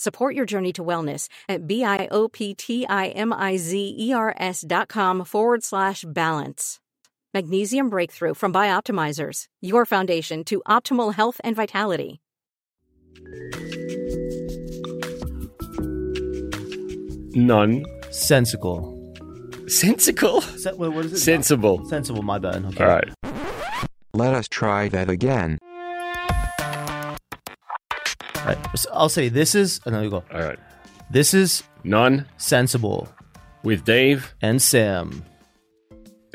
Support your journey to wellness at B-I-O-P-T-I-M-I-Z-E-R-S dot com forward slash balance. Magnesium Breakthrough from Bioptimizers, your foundation to optimal health and vitality. Non Sensical. sensical. Se- what is it? Sensible. Sensible, my bad. Okay. All right. Let us try that again. All right. So I'll say this is, oh, no, you go. All right. This is Non sensible. with Dave. And Sam.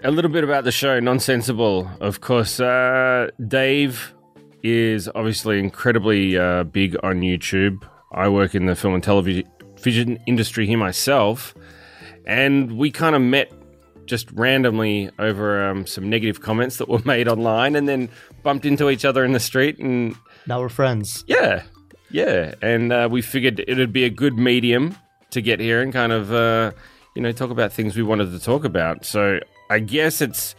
A little bit about the show, Nonsensible. Of course, uh, Dave is obviously incredibly uh, big on YouTube. I work in the film and television industry here myself, and we kind of met just randomly over um, some negative comments that were made online, and then bumped into each other in the street, and Now we're friends. yeah, yeah, and uh, we figured it'd be a good medium to get here and kind of uh, you know talk about things we wanted to talk about. So I guess it's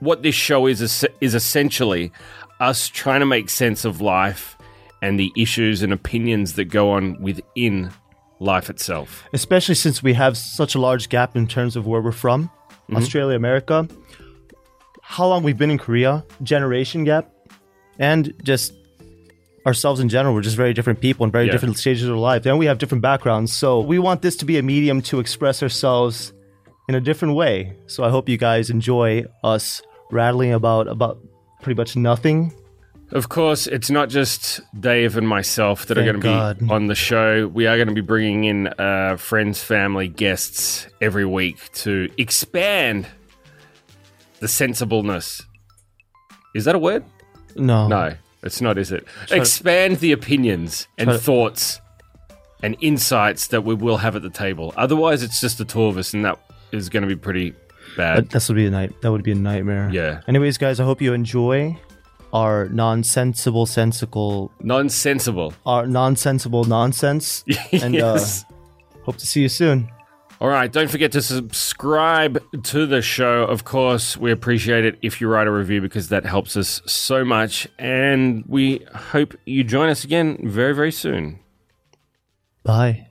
what this show is is, is essentially us trying to make sense of life and the issues and opinions that go on within life itself. Especially since we have such a large gap in terms of where we're from Australia, America. How long we've been in Korea, generation gap, and just ourselves in general. We're just very different people in very Yeah. different stages of life. And we have different backgrounds. So we want this to be a medium to express ourselves in a different way. So I hope you guys enjoy us rattling about about pretty much nothing. Of course, it's not just Dave and myself that are going to be God. on the show. We are going to be bringing in uh, friends, family, guests every week to expand the sensibleness. Is that a word? No. No, it's not, is it? Expand the opinions and to- thoughts and insights that we will have at the table. Otherwise, it's just the two of us, and that is going to be pretty bad. That, would be a night. That would be a nightmare. Yeah. Anyways, guys, I hope you enjoy our nonsensible, sensical, Nonsensible. our nonsensible nonsense. And Yes. uh, hope to see you soon. All right, don't forget to subscribe to the show. Of course, we appreciate it if you write a review because that helps us so much. And we hope you join us again very, very soon. Bye.